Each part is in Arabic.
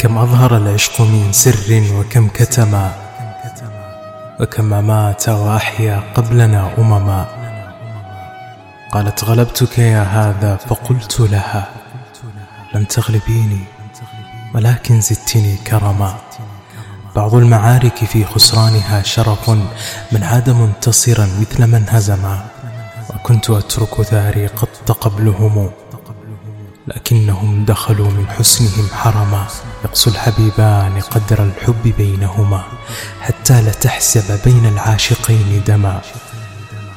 كم أظهر العشق من سر وكم كتما وكم أمات وأحيا قبلنا أمما. قالت غلبتك يا هذا فقلت لها لم تغلبيني ولكن زدتني كرما. بعض المعارك في خسرانها شرف من عاد منتصرا مثل من هزما وكنت أترك ثاري قط قبلهم. لكنهم دخلوا من حسنهم حرما. يقسو الحبيبان قدر الحب بينهما حتى لتحسب بين العاشقين دما.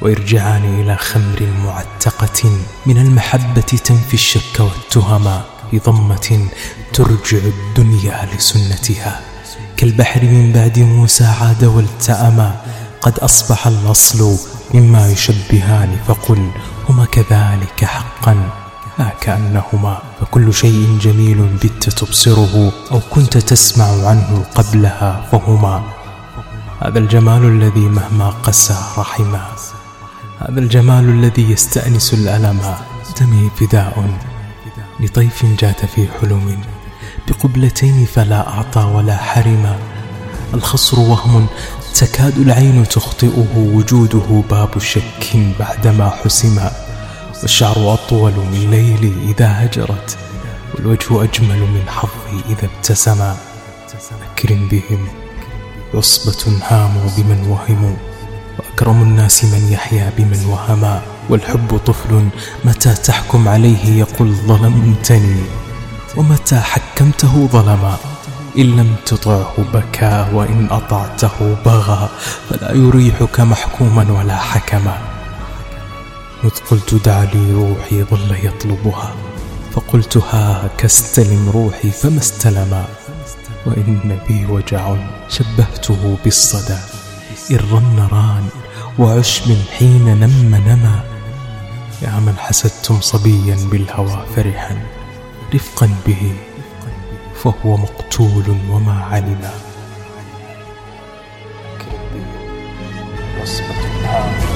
ويرجعان إلى خمر معتقة من المحبة تنفي الشك والتهما في ضمة ترجع الدنيا لسنتها. كالبحر من بعد موسى عاد والتأما قد أصبح الأصل مما يشبهان. فقل هما كذلك حقا؟ لا كأنهما فكل شيء جميل بت تبصره أو كنت تسمع عنه قبلها فهما. هذا الجمال الذي مهما قسى رحما. هذا الجمال الذي يستأنس الألم. دمي فداء لطيف جات في حلم. بقبلتين فلا أعطى ولا حرما الخصر وهم تكاد العين تخطئه وجوده باب شك بعدما حسما والشعر أطول من ليلي إذا هجرت والوجه أجمل من حظي إذا ابتسما أكرم بهم عصبة هاموا بمن وهموا وأكرم الناس من يحيا بمن وهما. والحب طفل متى تحكم عليه يقول ظلمتني؟ ومتى حكمته ظلما؟ إن لم تطعه بكى وإن أطعته بغى. فلا يريحك محكوما ولا حكما. إذ قلت دع لي روحي ظل يطلبها فقلت ها كاستلم روحي فما استلما وإن بي وجع شبهته بالصدى إن رن ران وعشب حين نم نما يا من حسدتم صبيا بالهوى فرحا رفقا به فهو مقتول وما علما. وصفة الهام